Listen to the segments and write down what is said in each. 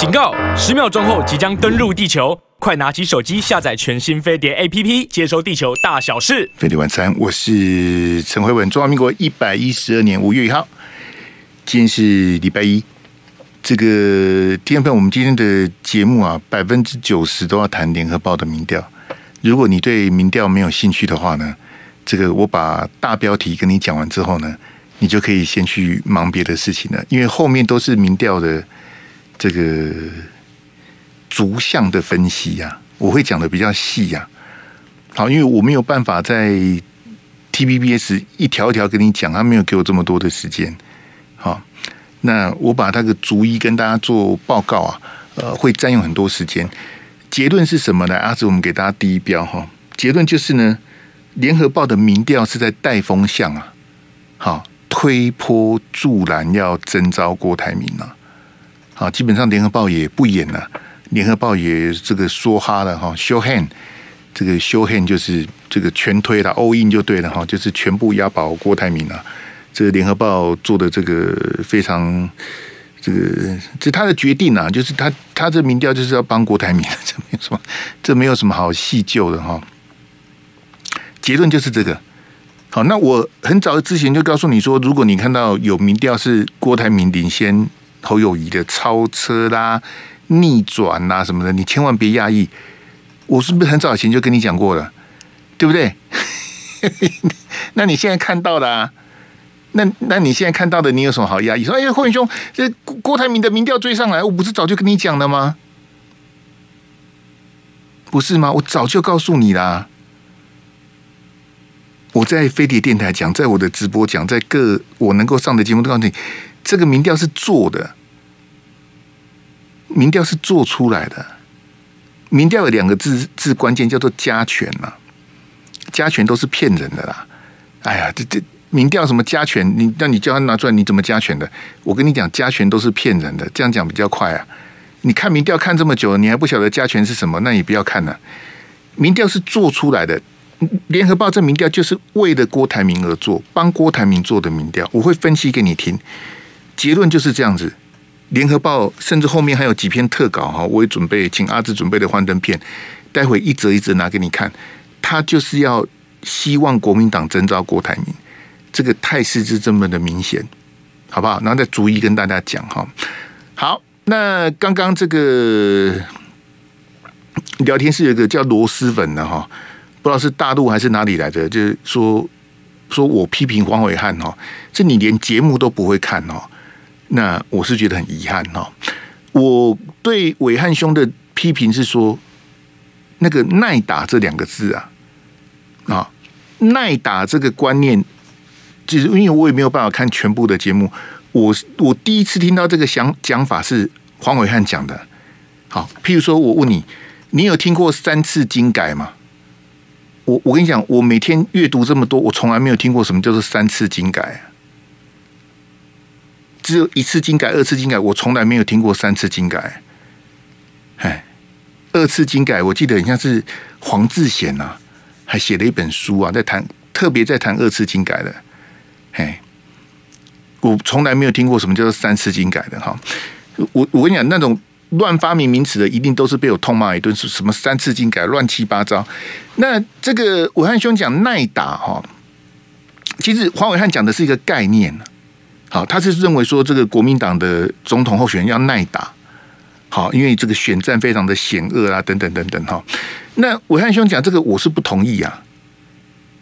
警告！十秒钟后即将登陆地球，快拿起手机下载全新飞碟 APP，接收地球大小事。飞碟晚餐，我是陈慧文。中华民国一百一十二年五月一号，今天是礼拜一。这个听众朋友，我们今天的节目啊，百分之九十都要谈联合报的民调。如果你对民调没有兴趣的话呢，这个我把大标题跟你讲完之后呢，你就可以先去忙别的事情了，因为后面都是民调的这个逐项的分析呀、啊，我会讲的比较细呀、啊。好，因为我没有办法在 TVBS 一条一条跟你讲，他没有给我这么多的时间。好。那我把那个逐一跟大家做报告啊，呃，会占用很多时间。结论是什么呢？阿紫，我们给大家第一标哈。结论就是呢，联合报的民调是在带风向啊，好，推波助澜，要征召郭台铭了。啊，基本上联合报也不演了，联合报也这个说哈了哈，show hand，这个 show hand 就是这个全推了，all in 就对了哈，就是全部押宝郭台铭了。这个联合报做的这个非常，这个这他的决定啊，就是他他这民调就是要帮郭台铭，这没有什么，这没有什么好细究的哈。结论就是这个。好，那我很早之前就告诉你说，如果你看到有民调是郭台铭领先侯友谊的超车啦、逆转啦什么的，你千万别压抑。我是不是很早以前就跟你讲过了，对不对？那你现在看到的啊？那那你现在看到的，你有什么好压抑？说哎呀，霍元兄，这郭台铭的民调追上来，我不是早就跟你讲了吗？不是吗？我早就告诉你啦。我在飞碟电台讲，在我的直播讲，在各我能够上的节目都告诉你，这个民调是做的，民调是做出来的。民调有两个字字关键，叫做加权嘛，加权都是骗人的啦。哎呀，这这。民调什么加权？你那你叫他拿出来，你怎么加权的？我跟你讲，加权都是骗人的。这样讲比较快啊！你看民调看这么久，你还不晓得加权是什么？那你不要看了。民调是做出来的，联合报这民调就是为了郭台铭而做，帮郭台铭做的民调。我会分析给你听，结论就是这样子。联合报甚至后面还有几篇特稿哈，我也准备请阿志准备的幻灯片，待会一则一则拿给你看。他就是要希望国民党征召郭台铭。这个态势是这么的明显，好不好？然后再逐一跟大家讲哈。好，那刚刚这个聊天室有一个叫螺蛳粉的哈，不知道是大陆还是哪里来的，就是说说我批评黄伟汉哈，这你连节目都不会看哦，那我是觉得很遗憾哈。我对伟汉兄的批评是说，那个耐打这两个字啊，啊，耐打这个观念。其实，因为我也没有办法看全部的节目，我我第一次听到这个想讲法是黄伟汉讲的。好，譬如说我问你，你有听过三次精改吗？我我跟你讲，我每天阅读这么多，我从来没有听过什么叫做三次精改，只有一次精改、二次精改，我从来没有听过三次精改。哎，二次精改，我记得很像是黄志贤呐，还写了一本书啊，在谈特别在谈二次精改的。哎，我从来没有听过什么叫做三次精改的哈。我我跟你讲，那种乱发明名词的，一定都是被我痛骂一顿，是什么三次精改，乱七八糟。那这个武汉兄讲耐打哈，其实黄伟汉讲的是一个概念。好，他是认为说这个国民党的总统候选人要耐打，好，因为这个选战非常的险恶啊，等等等等哈。那伟汉兄讲这个，我是不同意啊。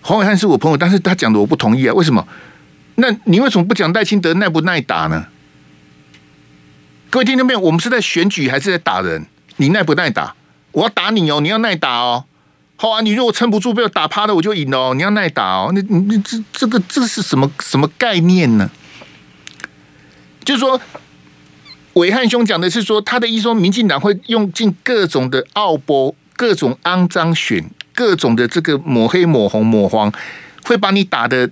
黄伟汉是我朋友，但是他讲的我不同意啊，为什么？那你为什么不讲赖清德耐不耐打呢？各位听到没有？我们是在选举还是在打人？你耐不耐打？我要打你哦，你要耐打哦。好啊，你如果撑不住被我打趴了，我就赢了哦。你要耐打哦。那你你这这个这是什么什么概念呢？就是说，暐瀚兄讲的是说，他的意思说，民进党会用尽各种的奥博、各种肮脏选、各种的这个抹黑、抹红、抹黄，会把你打的。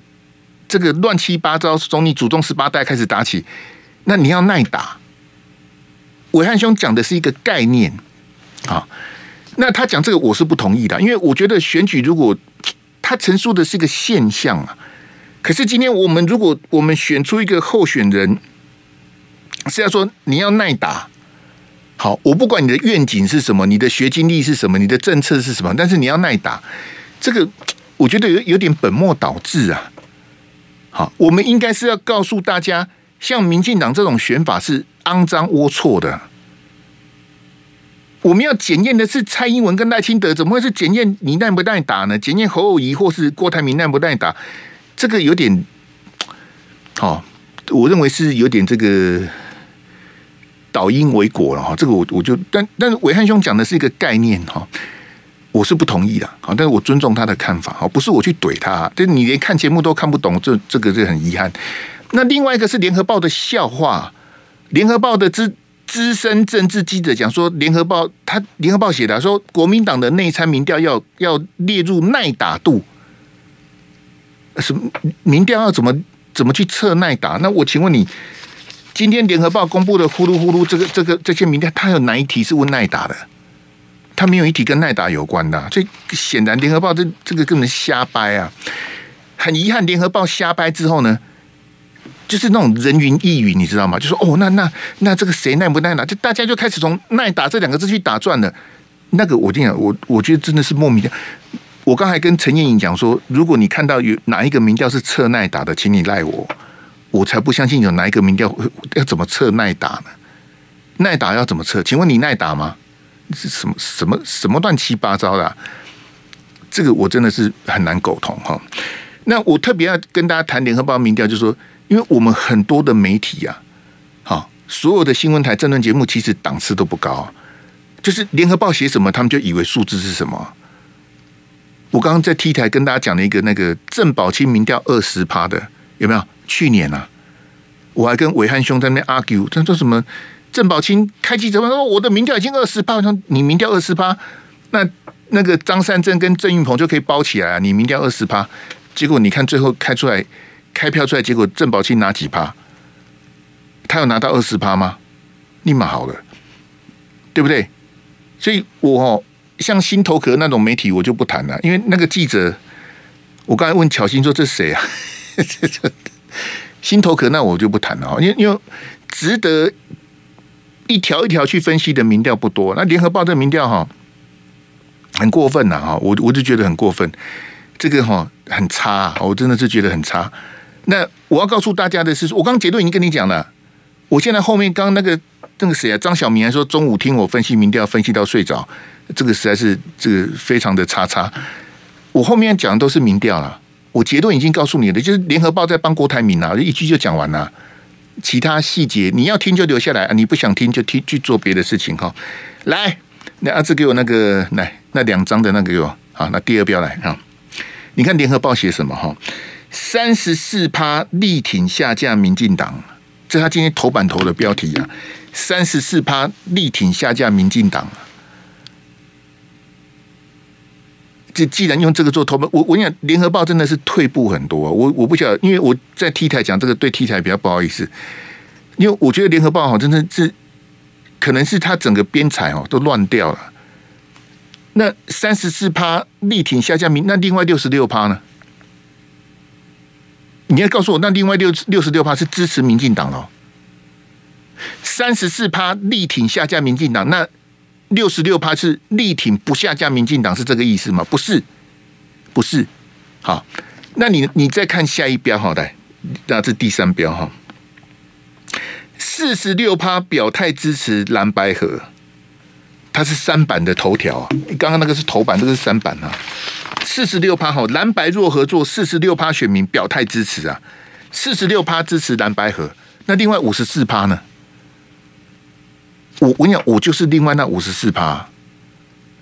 这个乱七八糟，从你祖宗十八代开始打起，那你要耐打。暐瀚兄讲的是一个概念啊，那他讲这个我是不同意的，因为我觉得选举如果他陈述的是一个现象啊，可是今天我们如果我们选出一个候选人，是要说你要耐打，好，我不管你的愿景是什么，你的学经历是什么，你的政策是什么，但是你要耐打，这个我觉得有有点本末倒置啊。好，我们应该是要告诉大家，像民进党这种选法是肮脏龌龊的。我们要检验的是蔡英文跟赖清德，怎么会是检验你耐不耐打呢？检验侯友谊或是郭台铭耐不耐打，这个有点，好，我认为是有点这个。倒因为果了哈，这个我我就但但是暐瀚兄讲的是一个概念哈，我是不同意的啊，但是我尊重他的看法哈，不是我去怼他，但你连看节目都看不懂，这这个是很遗憾。那另外一个是联合报的笑话，联合报的资资深政治记者讲说，联合报他联合报写的说，国民党的内参民调要要列入耐打度，什么民调要怎么怎么去测耐打？那我请问你。今天联合报公布的呼噜呼噜这个这个这些民调，它有哪一题是问耐打的？它没有一题跟耐打有关的，所以显然联合报这这个根本瞎掰啊！很遗憾，联合报瞎掰之后呢，就是那种人云亦云，你知道吗？就说哦，那那那这个谁耐不耐打？就大家就开始从耐打这两个字去打转了。那个我跟你讲，我我觉得真的是莫名的。我刚才跟陈彦颖讲说，如果你看到有哪一个民调是测耐打的，请你赖我。我才不相信有哪一个民调要怎么测耐打呢？耐打要怎么测？请问你耐打吗？是什么什么什么乱七八糟的？这个我真的是很难苟同哈。那我特别要跟大家谈联合报民调，就是说，因为我们很多的媒体啊，好，所有的新闻台政论节目其实档次都不高，就是联合报写什么，他们就以为数字是什么。我刚刚在 T 台跟大家讲了一个那个郑宝清民调二十趴的，有没有？去年啊，我还跟伟汉兄在那边 argue，他说什么郑宝清开记者会说我的民调已经二十趴，说你民调二十趴，那那个张善政跟郑运鹏就可以包起来啊，你民调二十趴，结果你看最后开出来开票出来，结果郑宝清拿几趴？他有拿到二十趴吗？立马好了，对不对？所以我哦，像新头壳那种媒体我就不谈了，因为那个记者，我刚才问巧芯说这谁啊？心头壳，那我就不谈了，因为因为值得一条一条去分析的民调不多。那联合报这民调哈，很过分呐哈，我我就觉得很过分，这个哈很差，我真的是觉得很差。那我要告诉大家的是，我刚刚结论已经跟你讲了，我现在后面刚刚那个那个谁啊，张晓明还说中午听我分析民调，分析到睡着，这个实在是这个非常的差差。我后面讲的都是民调了。我结论已经告诉你了，就是联合报在帮郭台铭啊，一句就讲完了。其他细节你要听就留下来，你不想听就听去做别的事情哈。来，那阿志给我那个来那两张的那个给我好，那第二标来哈。你看联合报写什么哈？三十四趴力挺下架民进党，这他今天头版头的标题啊。三十四趴力挺下架民进党。这既然用这个做头版，我我讲联合报真的是退步很多。我我不晓得，因为我在 T 台讲这个，对 T 台比较不好意思。因为我觉得联合报哈，真的是可能是他整个编采哦都乱掉了。那三十四趴力挺下架民，那另外六十六趴呢？你要告诉我，那另外六六十六趴是支持民进党哦。三十四趴力挺下架民进党，那。六十六趴是力挺不下架民进党，是这个意思吗？不是，不是。好，那你你再看下一标，好来，那这第三标哈，四十六趴表态支持蓝白合，它是三版的头条啊。刚刚那个是头版，这个是三版啊。四十六趴哈，蓝白若合作，四十六趴选民表态支持啊，四十六趴支持蓝白合，那另外五十四趴呢？我我跟你讲，我就是另外那五十四趴，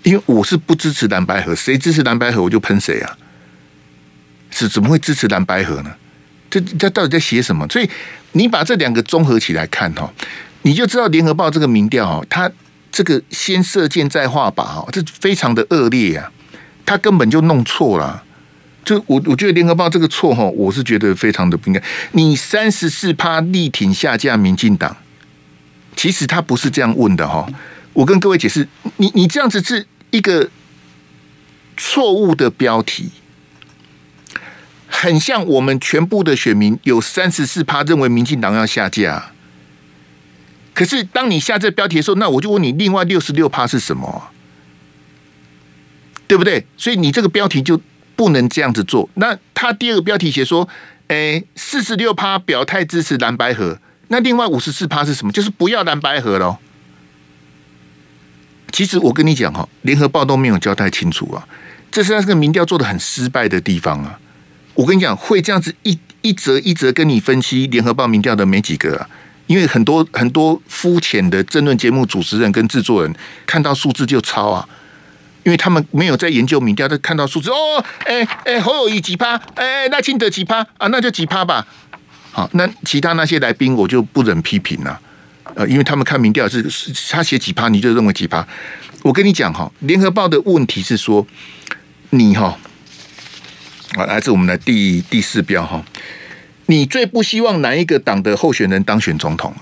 因为我是不支持蓝白合，谁支持蓝白合我就喷谁啊！是怎么会支持蓝白合呢？这这到底在写什么？所以你把这两个综合起来看哈，你就知道联合报这个民调哈，它这个先射箭再画靶哈，这非常的恶劣啊！他根本就弄错了。就我我觉得联合报这个错哈，我是觉得非常的不应该。你三十四趴力挺下架民进党。其实他不是这样问的哈，我跟各位解释，你你这样子是一个错误的标题，很像我们全部的选民有三十四趴认为民进党要下架，可是当你下这标题的时候，那我就问你，另外六十六趴是什么？对不对？所以你这个标题就不能这样子做。那他第二个标题写说，诶，四十六趴表态支持蓝白合，那另外五十四趴是什么？就是不要蓝白合喽。其实我跟你讲哈，联合报都没有交代清楚啊，这是他这个民调做的很失败的地方啊。我跟你讲，会这样子一一则一则跟你分析联合报民调的没几个啊，因为很多很多肤浅的争论节目主持人跟制作人看到数字就抄啊，因为他们没有在研究民调，就看到数字哦，哎哎侯友宜几趴，哎赖清德几趴啊，那就几趴吧。好，那其他那些来宾我就不忍批评了。呃，因为他们看民调是，他写几趴，你就认为几趴。我跟你讲哈，联合报的问题是说，你哈，啊，来自我们的第第四标哈，你最不希望哪一个党的候选人当选总统？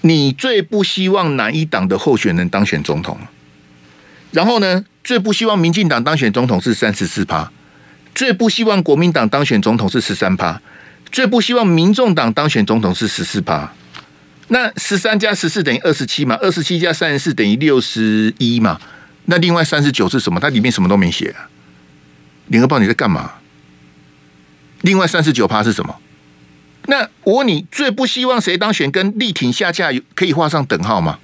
你最不希望哪一党的候选人当选总统？然后呢，最不希望民进党当选总统是三十四趴，最不希望国民党当选总统是十三趴，最不希望民众党当选总统是十四趴。那十三加十四等于二十七嘛？二十七加三十四等于六十一嘛？那另外三十九是什么？它里面什么都没写啊。联合报你在干嘛？另外三十九趴是什么？那我问你，最不希望谁当选？跟力挺下架可以画上等号吗？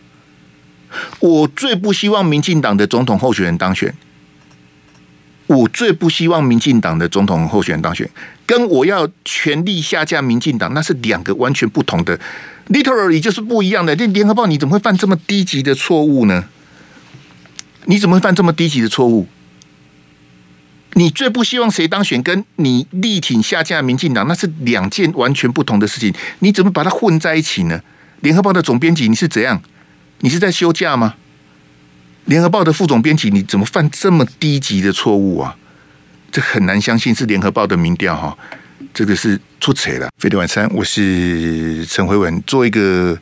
我最不希望民进党的总统候选人当选。我最不希望民进党的总统候选人当选，跟我要全力下架民进党，那是两个完全不同的。Literally 就是不一样的。这联合报你怎么会犯这么低级的错误呢？你怎么会犯这么低级的错误？你最不希望谁当选，跟你力挺下架民进党，那是两件完全不同的事情。你怎么把它混在一起呢？联合报的总编辑，你是怎样？你是在休假吗？联合报的副总编辑，你怎么犯这么低级的错误啊？这很难相信是联合报的民调哈。这个是出错了。飞碟晚餐，我是陈辉文，做一个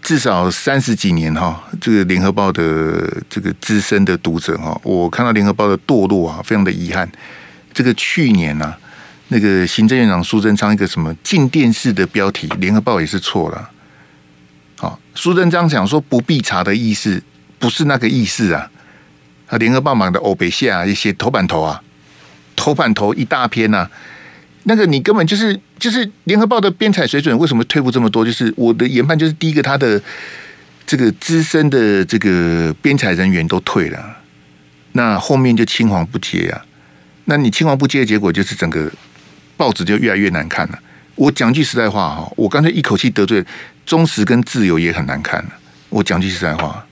至少三十几年哈，这个联合报的这个资深的读者哈，我看到联合报的堕落啊，非常的遗憾。这个去年呢、那个行政院长苏贞昌一个什么进电视的标题，联合报也是错了。好，苏贞昌讲说不必查的意思，不是那个意思啊。啊，联合报忙的欧北线啊一些头版头啊，头版头一大篇啊。那个你根本就是就是联合报的编采水准为什么退步这么多？就是我的研判就是第一个，他的这个资深的这个编采人员都退了，那后面就青黄不接啊。那你青黄不接的结果就是整个报纸就越来越难看了。我讲句实在话哈，我刚才一口气得罪中实跟自由也很难看了。我讲句实在话，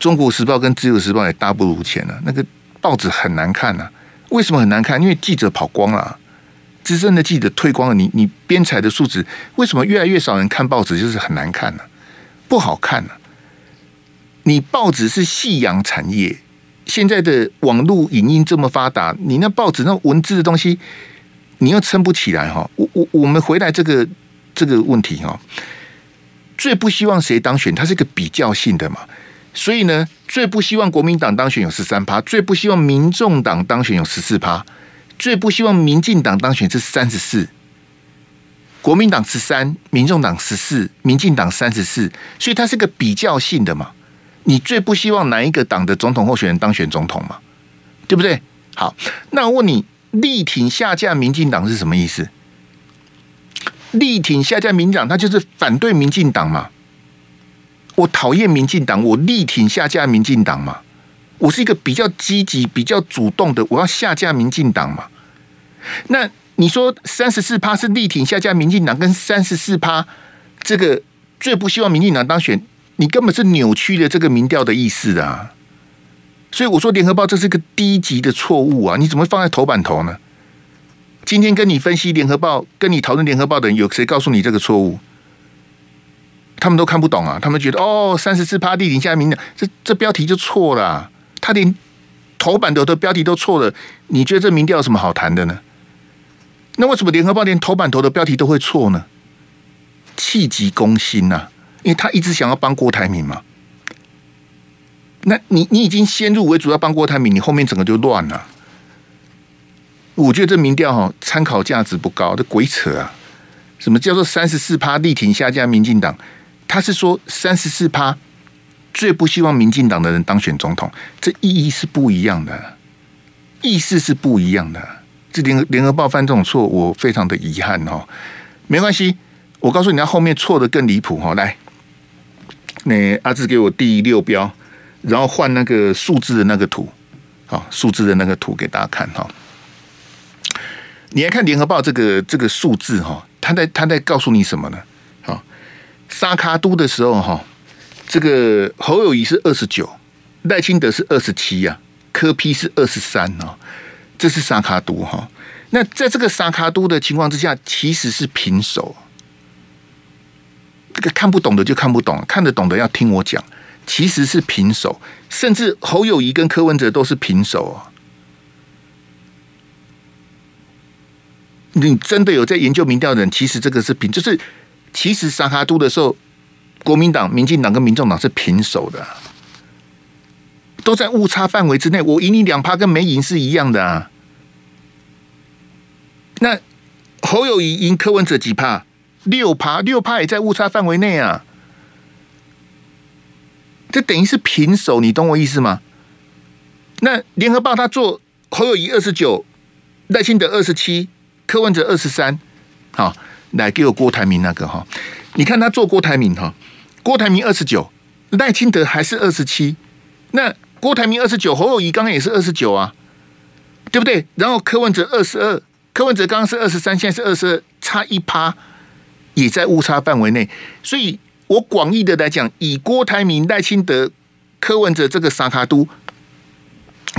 中国时报跟自由时报也大不如前了。那个报纸很难看呐，为什么很难看？因为记者跑光了。资深的记者退光了，你你编采的素质为什么越来越少人看报纸？就是很难看呢、啊，不好看呢、啊。你报纸是夕阳产业，现在的网络影音这么发达，你那报纸那文字的东西，你又撑不起来哈。我我我们回来这个这个问题哈，最不希望谁当选？它是一个比较性的嘛，所以呢，最不希望国民党当选有十三趴，最不希望民众党当选有十四趴。最不希望民进党当选是三十四，国民党十三，民众党十四，民进党三十四，所以它是个比较性的嘛。你最不希望哪一个党的总统候选人当选总统嘛？对不对？好，那我问你，力挺下架民进党是什么意思？力挺下架民进党，他就是反对民进党嘛。我讨厌民进党，我力挺下架民进党嘛。我是一个比较积极、比较主动的，我要下架民进党嘛。那你说三十四趴是力挺下架民进党，跟三十四趴这个最不希望民进党当选，你根本是扭曲了这个民调的意思啊。所以我说联合报这是个低级的错误啊！你怎么放在头版头呢？今天跟你分析联合报、跟你讨论联合报的人，有谁告诉你这个错误？他们都看不懂啊！他们觉得哦，三十四趴力挺下民调，这这标题就错了。他连头版头的标题都错了，你觉得这民调有什么好谈的呢？那为什么联合报连头版头的标题都会错呢？气急攻心呐、啊，因为他一直想要帮郭台铭嘛。那你你已经先入为主要帮郭台铭，你后面整个就乱了。我觉得这民调哈参考价值不高，这鬼扯啊！什么叫做三十四趴力挺下架民进党？他是说三十四趴最不希望民进党的人当选总统，这意义是不一样的，意思是不一样的。这联联合报犯这种错，我非常的遗憾哦。没关系，我告诉你，他后面错的更离谱哈。来，那阿志给我第六标，然后换那个数字的那个图，好，数字的那个图给大家看哈。你来看联合报这个这个数字哈，他在他在告诉你什么呢？沙卡都的时候哈，这个侯友宜是二十九，赖清德是二十七呀，柯 P 是二十三哦，这是沙卡都哈。那在这个沙卡都的情况之下，其实是平手。这个看不懂的就看不懂，看得懂的要听我讲，其实是平手，甚至侯友宜跟柯文哲都是平手啊。你真的有在研究民调的人，其实这个是平，就是其实沙卡都的时候，国民党、民进党跟民众党是平手的，都在误差范围之内。我赢你两趴，跟没赢是一样的啊。那侯友宜赢柯文哲几趴？六趴，六趴也在误差范围内啊。这等于是平手，你懂我意思吗？那联合报他做侯友宜二十九，赖清德二十七。柯文哲二十三，好，来给我郭台铭那个哈，你看他做郭台铭哈，郭台铭二十九，赖清德还是二十七，那郭台铭二十九，侯友宜刚刚也是二十九啊，对不对？然后柯文哲二十二，柯文哲刚刚是二十三，现在是二十二，差一趴，也在误差范围内。所以我广义的来讲，以郭台铭、赖清德、柯文哲这个三脚督，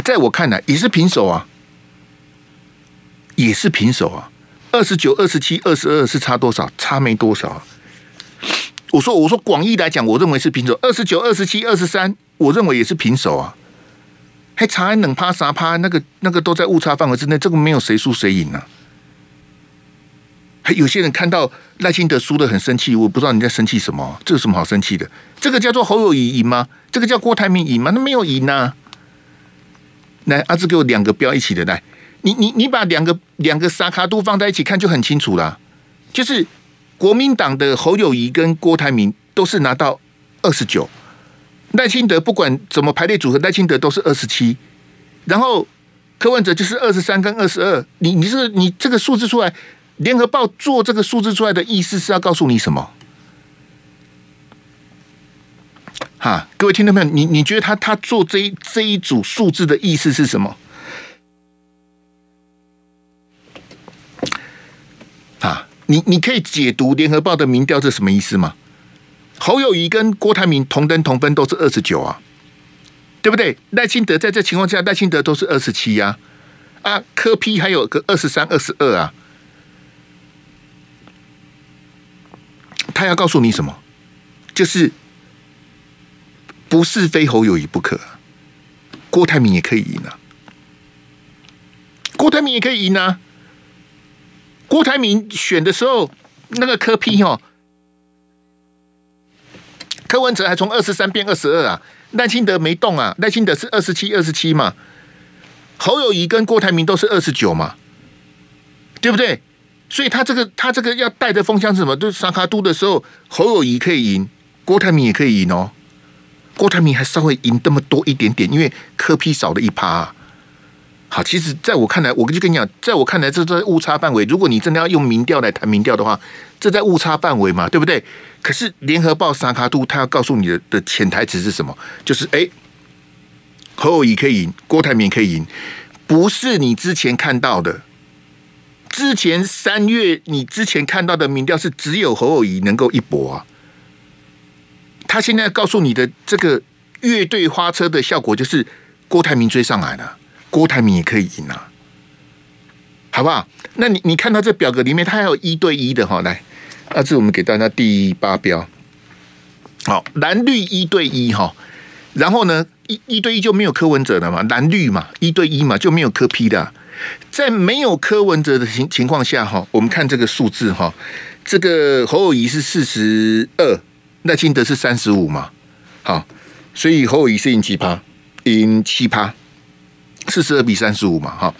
在我看来也是平手啊。也是平手啊，二十九、二十七、二十二是差多少？差没多少。我说，我说广义来讲，我认为是平手。二十九、二十七、二十三，我认为也是平手啊。还差冷趴、啥趴，那个那个都在误差范围之内，这个没有谁输谁赢啊。还有些人看到赖清德输得很生气，我不知道你在生气什么？这有什么好生气的？这个叫做侯友谊赢吗？这个叫郭台铭赢吗？那没有赢啊。来，阿志给我两个标一起的来。你你你把两个两个沙卡都放在一起看就很清楚了，就是国民党的侯友谊跟郭台铭都是拿到二十九，赖清德不管怎么排列组合，赖清德都是二十七，然后柯文哲就是二十三跟二十二，你你是你这个数字出来，联合报做这个数字出来的意思是要告诉你什么？哈，各位听众朋友，你你觉得他他做这一这一组数字的意思是什么？你你可以解读联合报的民调，这什么意思吗？侯友谊跟郭台铭同登同分都是二十九啊，对不对？赖清德在这情况下，赖清德都是二十七呀，啊，柯 P 还有个二十三、二十二啊，他要告诉你什么？就是不是非侯友谊不可，郭台铭也可以赢啊，郭台铭也可以赢啊。郭台铭选的时候，那个柯 P 哦，柯文哲还从二十三变二十二啊，赖清德没动啊，赖清德是二十七二十七嘛，侯友谊跟郭台铭都是二十九嘛，对不对？所以他这个他这个要带的风向是什么？就是沙卡都的时候，侯友谊可以赢，郭台铭也可以赢哦，郭台铭还稍微赢这么多一点点，因为柯 P 少了一趴。好，其实在我看来，我就跟你讲，在我看来，这在误差范围。如果你真的要用民调来谈民调的话，这在误差范围嘛，对不对？可是联合报沙卡都他要告诉你的的潜台词是什么？就是哎，侯友谊可以赢，郭台铭可以赢，不是你之前看到的。之前三月你之前看到的民调是只有侯友谊能够一搏啊。他现在告诉你的这个乐队花车的效果，就是郭台铭追上来了。郭台铭也可以赢啊，好不好？那你你看到这表格里面，它还有一对一的哈，来，那这我们给大家第八标，好，蓝绿一对一哈，然后呢，一一对一就没有柯文哲的嘛，蓝绿嘛，一对一嘛就没有柯 P 的，在没有柯文哲的情情况下哈，我们看这个数字哈，这个侯友谊是四十二，赖清德是三十五嘛，好，所以侯友谊是赢几趴，赢七趴。四十二比三十五嘛，哈，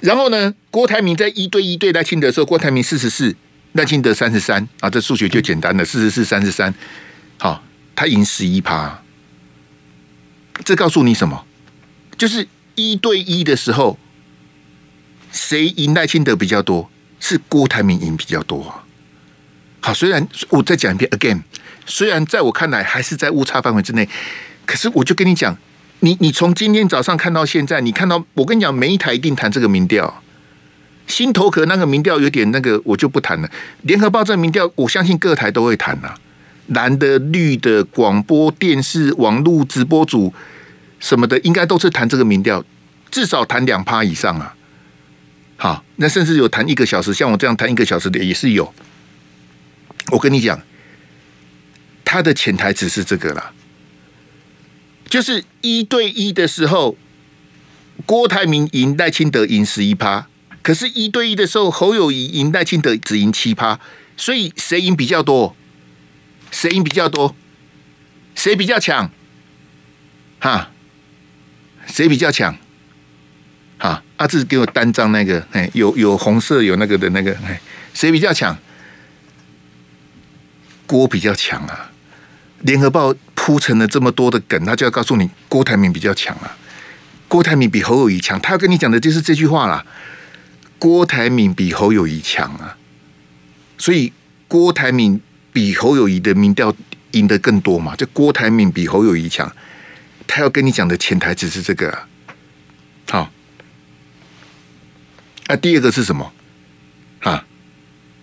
然后呢，郭台铭在一对一对赖清德的时候，郭台铭四十四，赖清德三十三啊，这数学就简单了，四十四三十三，好，他赢十一趴。这告诉你什么？就是一对一的时候，谁赢赖清德比较多？是郭台铭赢比较多啊。好，虽然我再讲一遍，again，虽然在我看来还是在误差范围之内，可是我就跟你讲，你你从今天早上看到现在，你看到我跟你讲，每一台一定谈这个民调，新头壳那个民调有点那个，我就不谈了。联合报这民调，我相信各台都会谈啊。蓝的、绿的、广播电视、网络直播组什么的，应该都是谈这个民调，至少谈两趴以上啊。好，那甚至有谈一个小时，像我这样谈一个小时的也是有。我跟你讲，他的潜台词是这个啦，就是一对一的时候，郭台铭赢赖清德赢十一趴，可是，一对一的时候，侯友谊赢赖清德只赢七趴，所以谁赢比较多？谁赢比较多？谁比较强？哈？谁比较强？哈？阿志给我单张那个，哎，有有红色有那个的那个，哎，谁比较强？郭比较强啊！联合报铺成了这么多的梗，他就要告诉你郭台铭比较强啊！郭台铭比侯友谊强，他要跟你讲的就是这句话啦。郭台铭比侯友谊强啊！所以郭台铭。比侯友谊的民调赢得更多嘛？就郭台铭比侯友谊强，他要跟你讲的潜台词是这个。好，那第二个是什么？啊，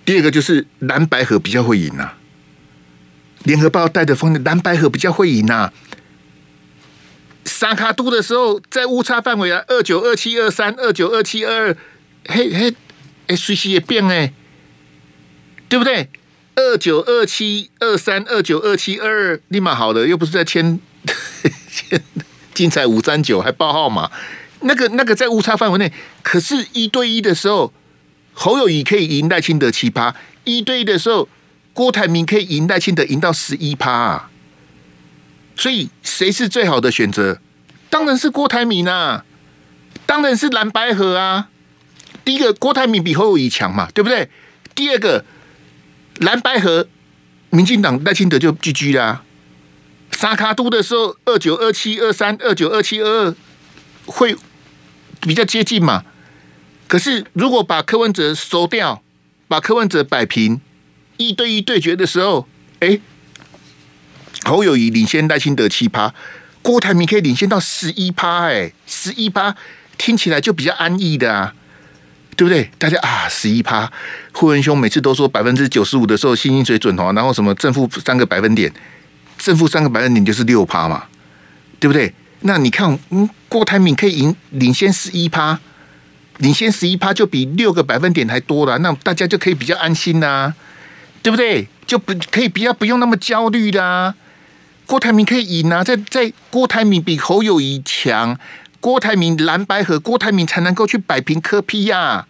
第二个就是蓝白合比较会赢呐。联合报带的风，蓝白合比较会赢呐。三卡都的时候，在误差范围啊，二九二七二三，二九二七二，嘿嘿，哎，随时也变哎，对不对？二九二七二三二九二七二二，立马好的，又不是在签 签精彩五三九，还报号码，那个那个在误差范围内。可是，一对一的时候，侯友谊可以赢赖清德奇葩；一对一的时候，郭台铭可以赢赖清德赢到十一趴啊。所以，谁是最好的选择？当然是郭台铭啊，当然是蓝白合啊。第一个，郭台铭比侯友宜强嘛，对不对？第二个。蓝白合，民进党赖清德就 GG 啦。三脚督的时候，二九二七二三，二九二七二二，会比较接近嘛？可是如果把柯文哲收掉，把柯文哲摆平，一对一对决的时候，哎、侯友谊领先赖清德七趴，郭台铭可以领先到十一趴，哎，十一趴听起来就比较安逸的啊。对不对？大家啊，十一趴，霍文兄每次都说百分之九十五的时候，信心水准哦，然后什么正负三个百分点，正负三个百分点就是六趴嘛，对不对？那你看，嗯，郭台铭可以赢领先十一趴，领先十一趴就比六个百分点还多了，那大家就可以比较安心啦，对不对？就不可以比较不用那么焦虑啦。郭台铭可以赢啊，在在郭台铭比侯友谊强。郭台铭蓝白和，郭台铭才能够去摆平柯 P 呀、啊，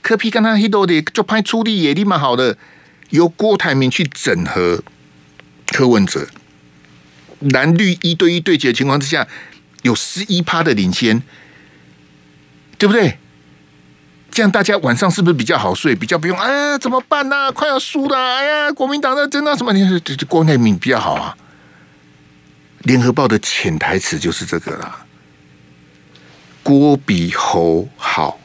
柯 P 跟他黑多的就派出力也立马好的，由郭台铭去整合柯文哲，蓝绿一对一对决的情况之下，有十一趴的领先，对不对？这样大家晚上是不是比较好睡？比较不用哎呀怎么办呢、快要输了，哎呀，国民党的真的什么？你这这郭台铭比较好啊。联合报的潜台词就是这个啦。郭比侯好，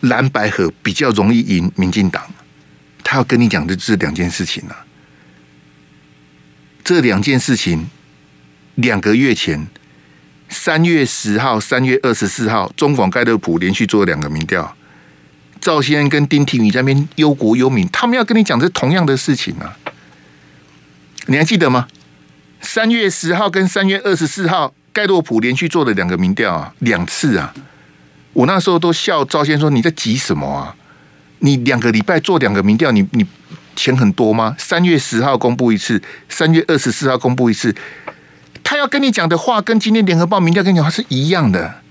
蓝白合比较容易赢民进党。他要跟你讲的这两件事情呢、啊，这两件事情两个月前，三月十号、三月二十四号，中广盖勒普连续做了两个民调，赵先生跟丁廷宇在那边忧国忧民，他们要跟你讲的是同样的事情啊，你还记得吗？三月十号跟三月二十四号。盖洛普连续做了两个民调啊，两次啊，我那时候都笑赵先说：“你在急什么啊？你两个礼拜做两个民调，你你钱很多吗？”三月十号公布一次，三月二十四号公布一次，他要跟你讲的话跟今天联合报民调跟你讲话是一样的。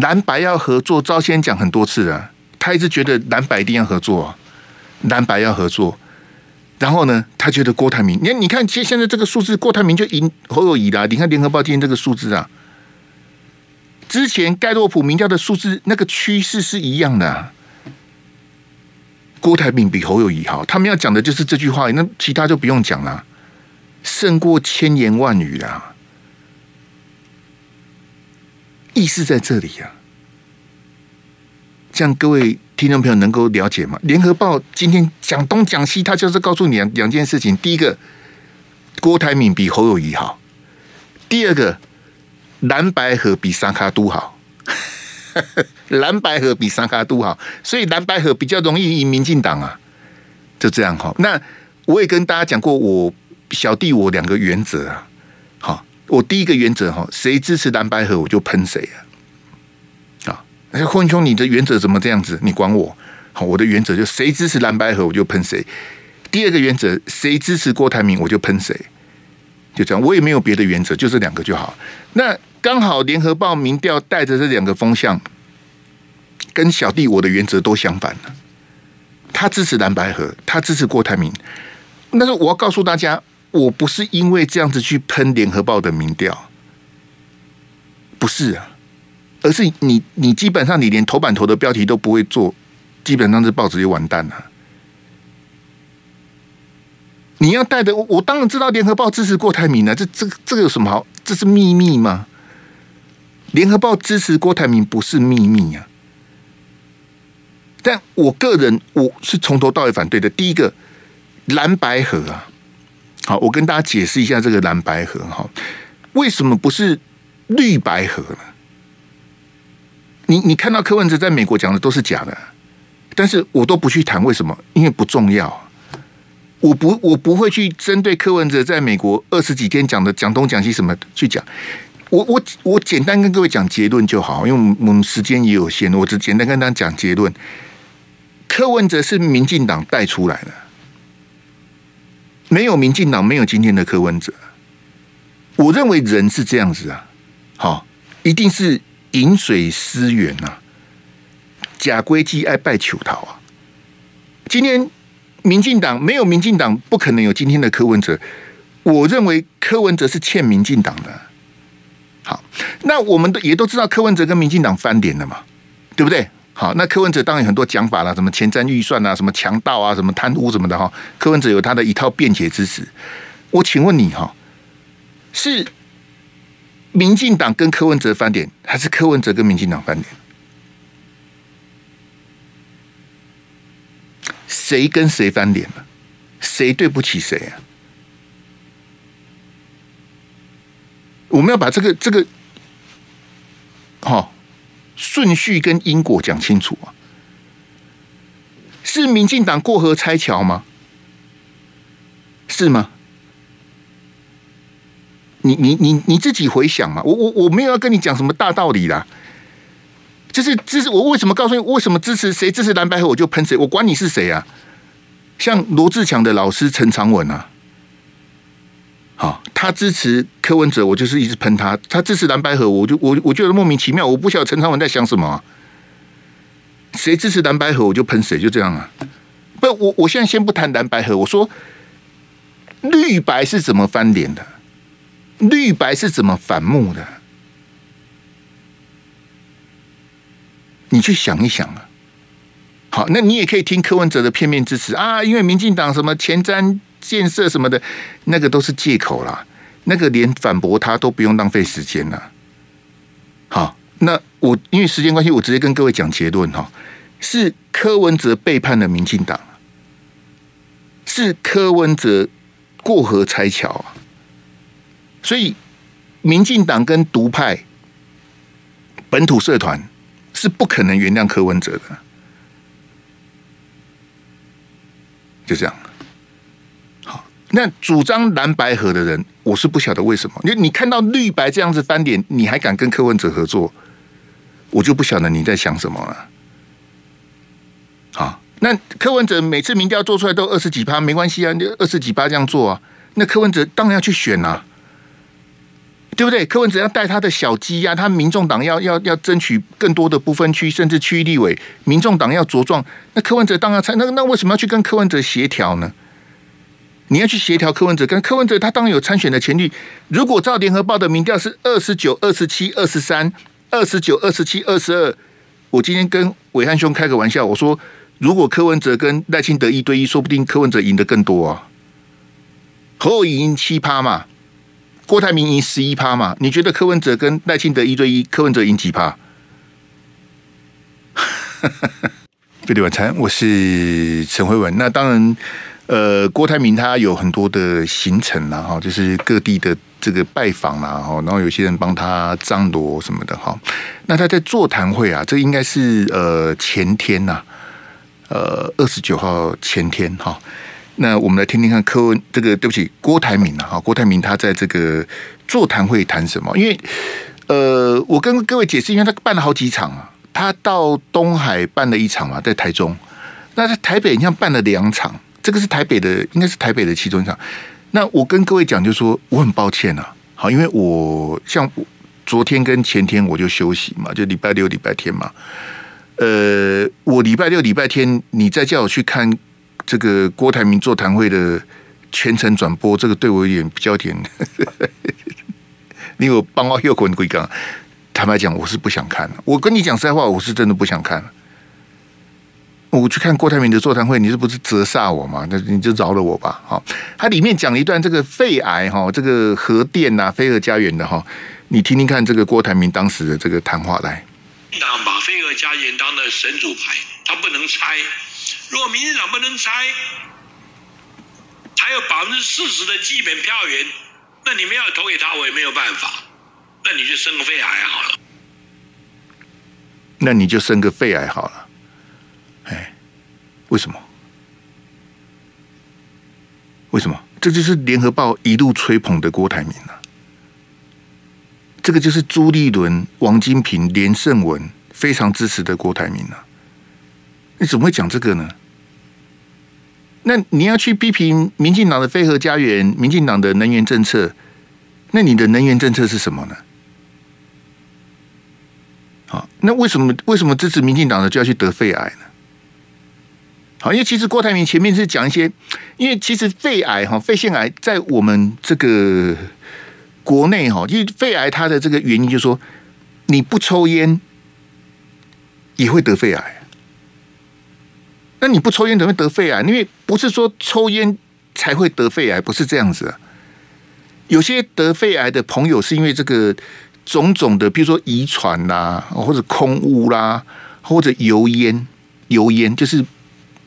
蓝白要合作，赵先讲很多次了，他一直觉得蓝白一定要合作啊，蓝白要合作。然后呢，他觉得郭台铭，你看，你看，其实现在这个数字，郭台铭就赢侯友宜啦。你看联合报今天这个数字啊，之前盖洛普民调的数字，那个趋势是一样的。郭台铭比侯友宜好，他们要讲的就是这句话，那其他就不用讲了。胜过千言万语啊！意思在这里呀、啊，这样各位听众朋友能够了解吗？联合报今天讲东讲西，他就是告诉你两两件事情：第一个，郭台铭比侯友谊好；第二个，蓝白河比三卡都好。蓝白河比三卡都好，所以蓝白河比较容易赢民进党啊，就这样哈。那我也跟大家讲过，我小弟我两个原则啊。好，我第一个原则哈，谁支持蓝白合我就喷谁啊。啊，混兄，你的原则怎么这样子？你管我？好，我的原则就谁支持蓝白合我就喷谁。第二个原则，谁支持郭台铭我就喷谁。就这样，我也没有别的原则，就这两个就好。那。刚好联合报民调带着这两个风向，跟小弟我的原则都相反了。他支持蓝白合，他支持郭台铭。但是我要告诉大家，我不是因为这样子去喷联合报的民调，不是啊，而是你你基本上你连头版头的标题都不会做，基本上这报纸就完蛋了。你要带的，我我当然知道联合报支持郭台铭了，这这这个有什么好？这是秘密吗？联合报支持郭台铭不是秘密啊，但我个人我是从头到尾反对的。第一个蓝白河啊，好，我跟大家解释一下这个蓝白合哈，为什么不是绿白合呢？你你看到柯文哲在美国讲的都是假的，但是我都不去谈为什么，因为不重要。我不我不会去针对柯文哲在美国二十几天讲的讲东讲西什么去讲。我我我简单跟各位讲结论就好，因为我们时间也有限，我只简单跟大家讲结论。柯文哲是民进党带出来的，没有民进党，没有今天的柯文哲。我认为人是这样子啊，好，一定是饮水思源呐，假归鸡爱拜求桃啊。今天民进党没有民进党，不可能有今天的柯文哲。我认为柯文哲是欠民进党的。好，那我们都也都知道柯文哲跟民进党翻脸了嘛，对不对？好，那柯文哲当然有很多讲法了，什么前瞻预算啊，什么强盗啊，什么贪污什么的哈。柯文哲有他的一套辩解之词。我请问你哈，是民进党跟柯文哲翻脸，还是柯文哲跟民进党翻脸？谁跟谁翻脸了？谁对不起谁啊？我们要把这个这个，好顺序跟因果讲清楚啊！是民进党过河拆桥吗？是吗？你你你你自己回想嘛！我我我没有要跟你讲什么大道理啦，就是支持我为什么告诉你为什么支持谁支持蓝白合我就喷谁，我管你是谁啊！像罗志强的老师陈长文啊。好，他支持柯文哲，我就是一直喷他；他支持蓝白合，我就我我觉得莫名其妙。我不晓得陈长文在想什么。谁支持蓝白合，我就喷谁，就这样啊。不，我我现在先不谈蓝白合，我说绿白是怎么翻脸的，绿白是怎么反目的，你去想一想啊。好，那你也可以听柯文哲的片面之词啊，因为民进党什么前瞻。建设什么的，那个都是借口啦。那个连反驳他都不用浪费时间了。好，那我因为时间关系，我直接跟各位讲结论哈，是柯文哲背叛了民进党，是柯文哲过河拆桥啊。所以，民进党跟独派本土社团是不可能原谅柯文哲的。就这样。那主张蓝白合的人，我是不晓得为什么。你你看到绿白这样子翻脸，你还敢跟柯文哲合作？我就不晓得你在想什么了。好，那柯文哲每次民调做出来都二十几趴，没关系啊，就二十几趴这样做啊。那柯文哲当然要去选啊，对不对？柯文哲要带他的小鸡呀、他民众党要要要争取更多的不分区，甚至区立委，民众党要茁壮。那柯文哲当然参，那那为什么要去跟柯文哲协调呢？你要去协调柯文哲，跟柯文哲他当然有参选的潜力。如果照联合报的民调是二十九、二十七、二十三、二十九、二十七、二十二，我今天跟伟汉兄开个玩笑，我说如果柯文哲跟赖清德一对一，说不定柯文哲赢得更多啊。侯友赢七趴嘛，郭台铭赢十一趴嘛？你觉得柯文哲跟赖清德一对一，柯文哲赢几趴？费力晚餐，我是陈慧文。那当然，呃，郭台铭他有很多的行程啦，哈，就是各地的这个拜访啦，哈，然后有些人帮他张罗什么的，哈。那他在座谈会啊，这应该是呃前天呐，呃二十九号前天哈。那我们来听听看柯文这个，对不起，郭台铭啊，哈，郭台铭他在这个座谈会谈什么？因为呃，我跟各位解释，因为他办了好几场啊。他到东海办了一场嘛，在台中。那在台北，你像办了两场，这个是台北的，应该是台北的其中一场。那我跟各位讲，就说我很抱歉啊，好，因为我像昨天跟前天我就休息嘛，就礼拜六、礼拜天嘛。呃，我礼拜六、礼拜天，你再叫我去看这个郭台铭座谈会的全程转播，这个对我有点比较点，你有帮我又滚鬼刚。坦白讲，我是不想看。我跟你讲实在话，我是真的不想看了。我去看郭台铭的座谈会，你是不是折煞我嘛？那你就饶了我吧。好，它里面讲了一段这个肺癌哈，这个核电呐、啊，非核家园的哈，你听听看这个郭台铭当时的这个谈话来。民进党把飞核家园当的神主牌，他不能拆。如果民进党不能拆，还有百分之四十的基本票源，那你们要投给他，我也没有办法。那你就生个肺癌好了。那你就生个肺癌好了。哎，为什么？为什么？这就是联合报一路吹捧的郭台铭啊。这个就是朱立伦、王金平、连胜文非常支持的郭台铭啊。你怎么会讲这个呢？那你要去批评民进党的非核家园、民进党的能源政策，那你的能源政策是什么呢？好，那为什么为什么支持民进党的就要去得肺癌呢？好，因为其实郭台铭前面是讲一些，因为其实肺癌哈，肺腺癌在我们这个国内哈，因为肺癌它的这个原因就是说，你不抽烟也会得肺癌。那你不抽烟怎么会得肺癌？因为不是说抽烟才会得肺癌，不是这样子啊。有些得肺癌的朋友是因为这个。种种的，比如说遗传啦，或者空污啦，或者油烟，油烟就是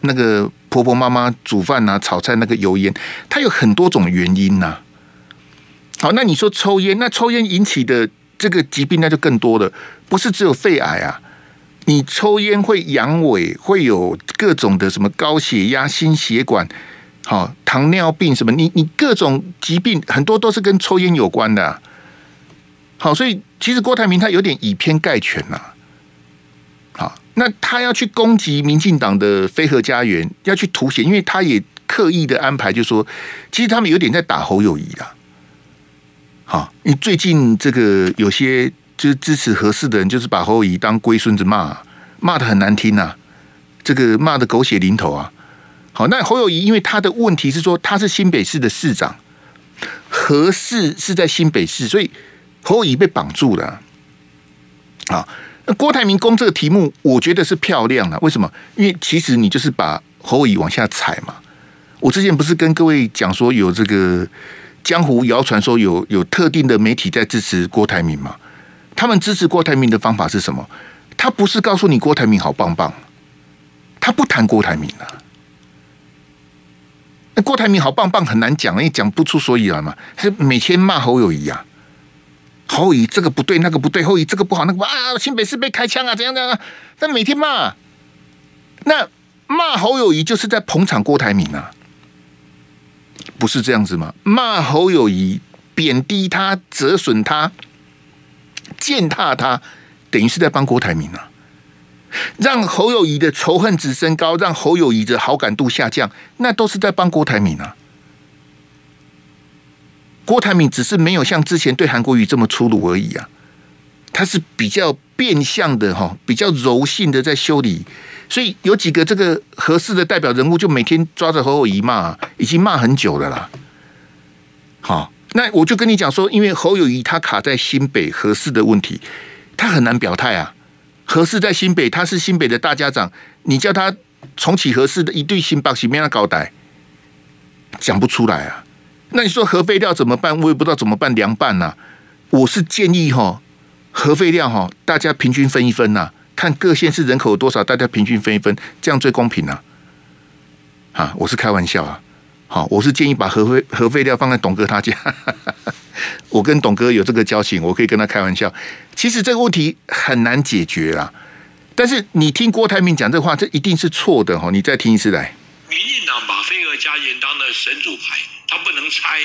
那个婆婆妈妈煮饭啊、炒菜那个油烟，它有很多种原因呐。好，那你说抽烟，那抽烟引起的这个疾病那就更多了，不是只有肺癌啊。你抽烟会阳痿，会有各种的什么高血压、心血管，好，糖尿病什么，你你各种疾病很多都是跟抽烟有关的。好，所以其实郭台铭他有点以偏概全呐。好，那他要去攻击民进党的飞核家园，要去凸显，因为他也刻意的安排，就说其实他们有点在打侯友谊啦。好，你最近这个有些就是支持核四的人，就是把侯友宜当龟孙子骂，骂得很难听呐，这个骂得狗血淋头啊。好，那侯友宜因为他的问题是说他是新北市的市长，核四是在新北市，所以。侯友宜被绑住了，啊，那郭台铭攻这个题目，我觉得是漂亮的。为什么？因为其实你就是把侯友宜往下踩嘛。我之前不是跟各位讲说，有这个江湖谣传说有有特定的媒体在支持郭台铭嘛？他们支持郭台铭的方法是什么？他不是告诉你郭台铭好棒棒，他不谈郭台铭了。那郭台铭好棒棒很难讲，因为讲不出所以然嘛。他每天骂侯友谊啊。侯友宜这个不对，那个不对，侯友宜这个不好，那个不啊，新北市被开枪啊，怎样怎样？他每天骂，那骂侯友谊就是在捧场郭台铭啊，不是这样子吗？骂侯友谊，贬低他，折损他，践踏他，等于是在帮郭台铭啊，让侯友谊的仇恨值升高，让侯友谊的好感度下降，那都是在帮郭台铭啊。郭台铭只是没有像之前对韩国瑜这么粗鲁而已啊，他是比较变相的哈，比较柔性的在修理，所以有几个这个合适的代表人物就每天抓着侯友谊骂，已经骂很久了啦。好，那我就跟你讲说，因为侯友谊他卡在新北合适的问题，他很难表态啊。合适在新北，他是新北的大家长，你叫他重启合适的一对新北，是咩搞歹，讲不出来啊。那你说核废料怎么办？我也不知道怎么办，凉拌呐。我是建议哈，核废料哈，大家平均分一分呐，看各县市人口有多少，大家平均分一分，这样最公平呐。啊，我是开玩笑啊。好，我是建议把核废核废料放在董哥他家。我跟董哥有这个交情，我可以跟他开玩笑。其实这个问题很难解决啦。但是你听郭台铭讲这话，这一定是错的哈。你再听一次来。民进党把飞蛾家园当的神主牌，他不能拆。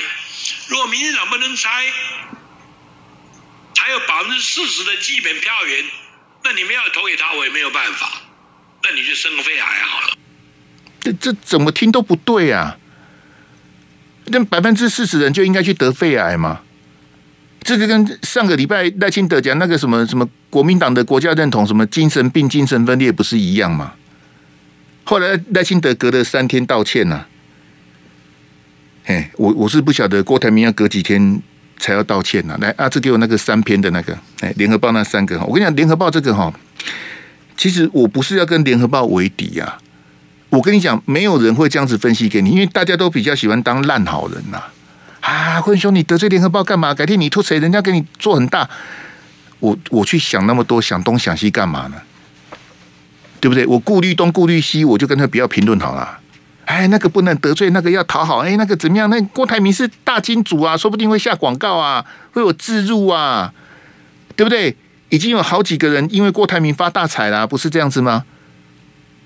如果民进党不能拆，还有百分之四十的基本票源，那你们要投给他，我也没有办法。那你就生个肺癌好了。这这怎么听都不对啊！那百分之四十人就应该去得肺癌吗？这个跟上个礼拜赖清德讲那个什么什么国民党的国家认同什么精神病、精神分裂不是一样吗？后来赖清德隔了三天道歉了、哎，我我是不晓得郭台铭要隔几天才要道歉呐、来，阿志给我那个三篇的那个，哎，联合报那三个，我跟你讲，联合报这个哈，其实我不是要跟联合报为敌啊。我跟你讲，没有人会这样子分析给你，因为大家都比较喜欢当烂好人呐。啊，坤兄，你得罪联合报干嘛？改天你吐谁，人家给你做很大。我我去想那么多，想东想西干嘛呢？对不对？我顾虑东顾虑西，我就跟他不要评论好了。哎，那个不能得罪，那个要讨好。哎，那个怎么样？那郭台铭是大金主啊，说不定会下广告啊，会有置入啊，对不对？已经有好几个人因为郭台铭发大财了，不是这样子吗？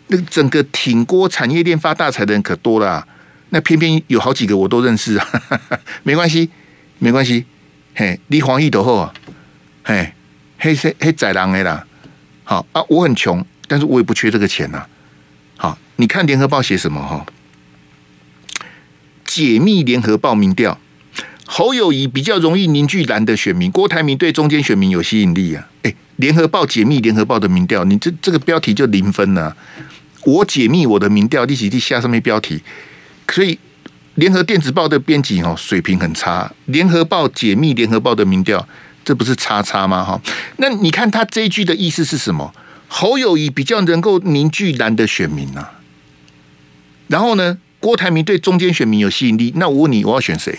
那整个挺郭产业链发大财的人可多了，那偏偏有好几个我都认识啊，没关系，没关系，嘿，你黄义都好啊，嘿，黑黑黑仔狼的啦，好啊，我很穷，但是我也不缺这个钱呐，你看联合报写什么哈？解密联合报民调，侯友谊比较容易凝聚蓝的选民，郭台铭对中间选民有吸引力啊，哎，联合报解密联合报的民调，你这这个标题就零分了。我解密我的民调，立即地下上面标题，所以联合电子报的编辑哦水平很差。联合报解密联合报的民调，这不是叉叉吗？哈，那你看他这一句的意思是什么？侯友谊比较能够凝聚蓝的选民啊。然后呢，郭台铭对中间选民有吸引力。那我问你，我要选谁？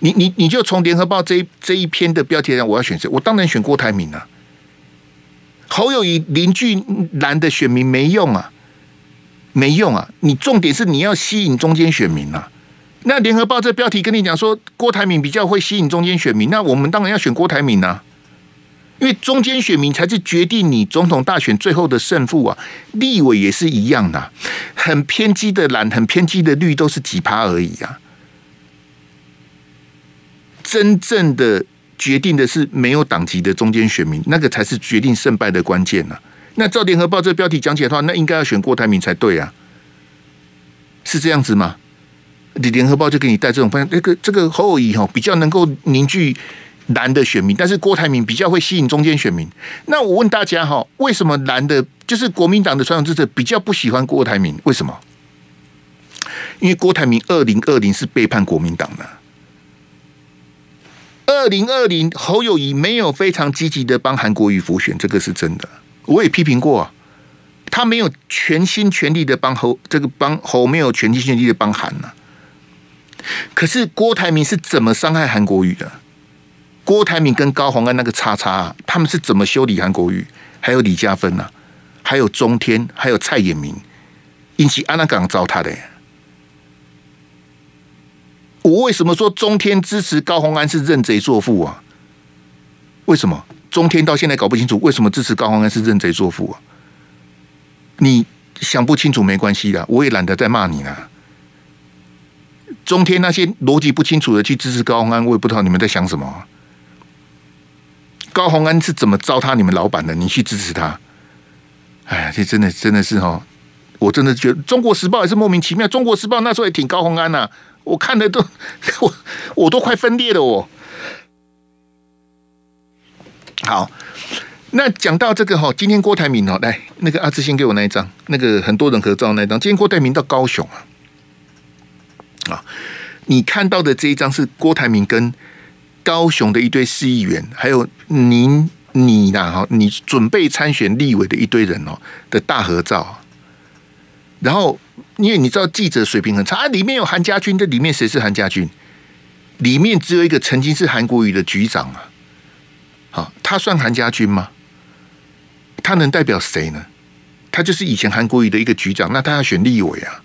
你你你就从联合报这一这一篇的标题来讲，我要选谁？我当然选郭台铭啊。侯友宜凝聚蓝的选民没用啊。没用啊！你重点是你要吸引中间选民啊。那联合报这标题跟你讲说郭台铭比较会吸引中间选民，那我们当然要选郭台铭啊，因为中间选民才是决定你总统大选最后的胜负啊。立委也是一样的，很偏激的蓝，很偏激的绿都是几趴而已啊。真正的决定的是没有党籍的中间选民，那个才是决定胜败的关键啊。那照联合报这标题讲起来的话，那应该要选郭台铭才对啊，是这样子吗？你联合报就给你带这种方向，那个这个侯友宜哈比较能够凝聚蓝的选民，但是郭台铭比较会吸引中间选民。那我问大家哈，为什么蓝的，就是国民党的传统支持比较不喜欢郭台铭？为什么？因为郭台铭二零二零是背叛国民党的，二零二零侯友谊没有非常积极的帮韩国瑜辅选，这个是真的。我也批评过啊，他没有全心全力的帮侯，这个帮侯没有全心全力的帮韩呢。可是郭台铭是怎么伤害韩国瑜的？郭台铭跟高虹安那个叉叉，他们是怎么修理韩国瑜？还有李嘉芬呐，还有中天，还有蔡衍明，引起安娜港糟蹋的。我为什么说中天支持高虹安是认贼作父啊？为什么？中天到现在搞不清楚为什么支持高虹安是认贼作父啊？你想不清楚没关系的，我也懒得再骂你了。中天那些逻辑不清楚的去支持高虹安，我也不知道你们在想什么。高虹安是怎么糟蹋你们老板的？你去支持他？哎，这真的真的是哈，我真的觉得《中国时报》也是莫名其妙，《中国时报》那时候也挺高宏安呐，我看的都 我我都快分裂了我。好，那讲到这个哈，今天郭台铭哦，来那个阿志先给我那一张，那个很多人合照那一张。今天郭台铭到高雄啊，啊，你看到的这一张是郭台铭跟高雄的一堆市议员，还有您你呐哈，你准备参选立委的一堆人哦的大合照。然后，因为你知道记者水平很差啊，里面有韩家军，这里面谁是韩家军？里面只有一个曾经是韩国瑜的局长啊，好，他算韩家军吗？他能代表谁呢？他就是以前韩国瑜的一个局长，那他要选立委啊，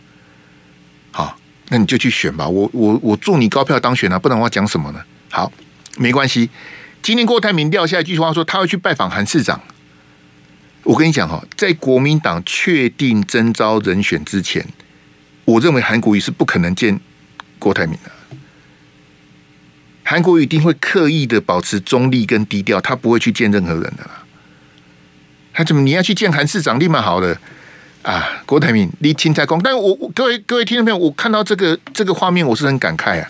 好，那你就去选吧，我我我祝你高票当选啊，不然我要讲什么呢？好，没关系，今天郭台铭撂下一句话说他会去拜访韩市长，我跟你讲哈，在国民党确定征召人选之前，我认为韩国瑜是不可能见郭台铭的。韩国瑜一定会刻意的保持中立跟低调，他不会去见任何人的啦。他怎么你要去见韩市长，立马好了啊！郭台铭，你听在讲，但我各位各位听众朋友，我看到这个这个画面，我是很感慨啊。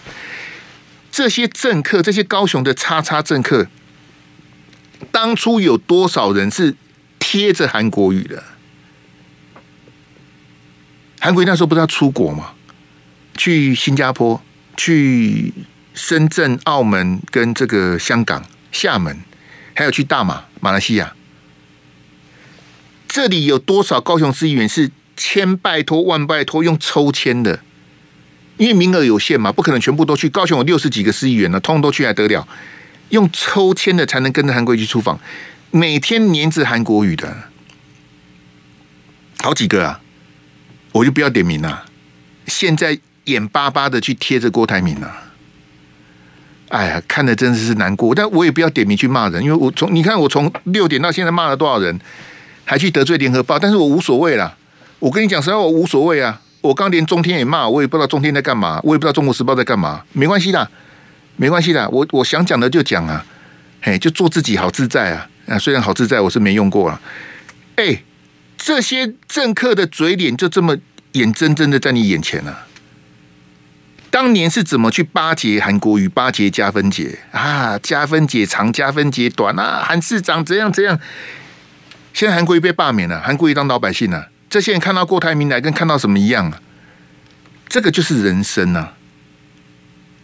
这些政客，这些高雄的叉叉政客，当初有多少人是贴着韩国语的？韩国瑜那时候不是要出国吗？去新加坡，去。深圳、澳门跟这个香港、厦门，还有去大马、马来西亚，这里有多少高雄市议员是千拜托万拜托用抽签的？因为名额有限嘛，不可能全部都去。高雄有六十几个市议员呢，通通都去还得了？用抽签的才能跟着韩国瑜去出访，每天黏着韩国瑜的，好几个啊！我就不要点名了。现在眼巴巴的去贴着郭台铭了。哎呀，看的真的是难过，但我也不要点名去骂人，因为我从你看我从六点到现在骂了多少人，还去得罪联合报，但是我无所谓啦。我跟你讲实话，我无所谓啊。我刚连中天也骂，我也不知道中天在干嘛，我也不知道中国时报在干嘛，没关系的，没关系的。我我想讲的就讲啊，嘿，就做自己好自在啊。啊，虽然好自在我是没用过了，哎，这些政客的嘴脸就这么眼睁睁的在你眼前啊。当年是怎么去巴结韩国瑜、巴结加分节啊？加分节长，加分节短啊？韩市长怎样怎样？现在韩国瑜被罢免了，韩国瑜当老百姓了。这些人看到郭台铭来，跟看到什么一样啊？这个就是人生啊，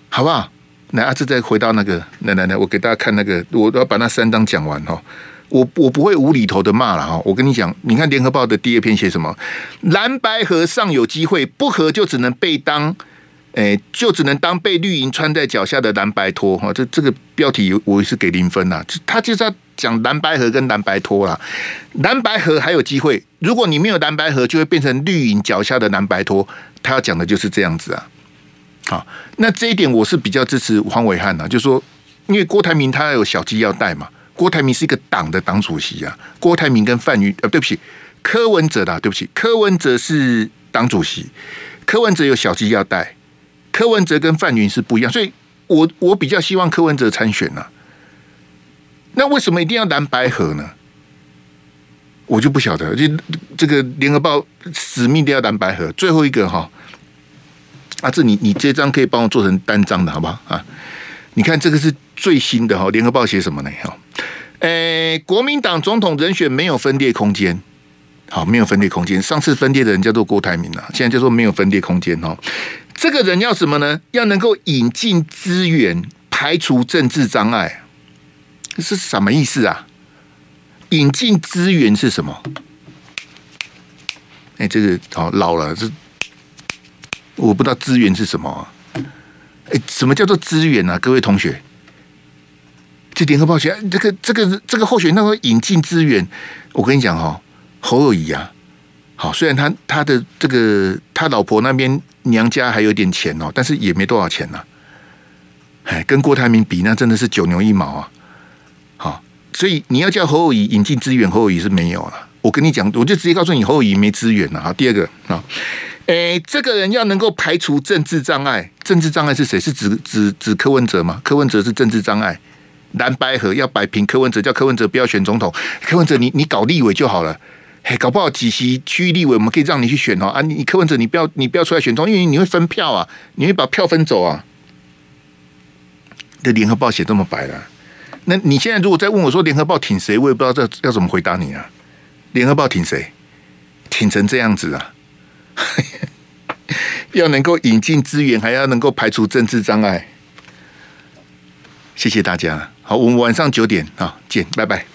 好不好？来，阿志再回到那个，来来来，我给大家看那个，我要把那三张讲完哈。我我不会无厘头的骂了哈。我跟你讲，你看联合报的第二篇写什么？蓝白合尚有机会，不合就只能被当。哎，就只能当被绿营穿在脚下的蓝白拖哈，这这个标题我是给零分呐。他就是要讲蓝白河跟蓝白拖啦，蓝白河还有机会，如果你没有蓝白河，就会变成绿营脚下的蓝白拖。他要讲的就是这样子啊。好，那这一点我是比较支持黄伟汉呐，就是说，因为郭台铭他有小鸡要带嘛，郭台铭是一个党的党主席啊，郭台铭跟范云呃，对不起，柯文哲啦，对不起，柯文哲是党主席，柯文哲有小鸡要带。柯文哲跟范云是不一样，所以我我比较希望柯文哲参选呢、啊。那为什么一定要蓝白合呢？我就不晓得。就这个联合报死命都要蓝白合，最后一个哈，啊，这你你这张可以帮我做成单张的好不好啊？你看这个是最新的哈，联合报写什么呢？哈，诶，国民党总统人选没有分裂空间，好，没有分裂空间。上次分裂的人叫做郭台铭啊，现在叫做没有分裂空间哈。这个人要什么呢？要能够引进资源，排除政治障碍，这是什么意思啊？引进资源是什么？哎，这个好老了，这我不知道资源是什么啊。哎，什么叫做资源啊？各位同学，这联合报写这个这个这个候选人，那个引进资源，我跟你讲哈，侯友谊啊，好，虽然他他的这个他老婆那边。娘家还有点钱哦，但是也没多少钱呐。哎，跟郭台铭比，那真的是九牛一毛啊。所以你要叫侯友谊引进资源，侯友谊是没有了。我跟你讲，我就直接告诉你，侯友谊没资源了。好，第二个啊，诶，这个人要能够排除政治障碍，政治障碍是谁？是指指指柯文哲吗？柯文哲是政治障碍，蓝白合要摆平柯文哲，叫柯文哲不要选总统。柯文哲你，你你搞立委就好了。嘿，搞不好几席区域立委，我们可以让你去选哦。啊，你柯文哲，你不要，你不要出来选总统，因为你会分票啊，你会把票分走啊。这联合报写这么白了，那你现在如果再问我说联合报挺谁，我也不知道这要怎么回答你啊。联合报挺谁？挺成这样子啊？要能够引进资源，还要能够排除政治障碍。谢谢大家，好，我们晚上九点啊见，拜拜。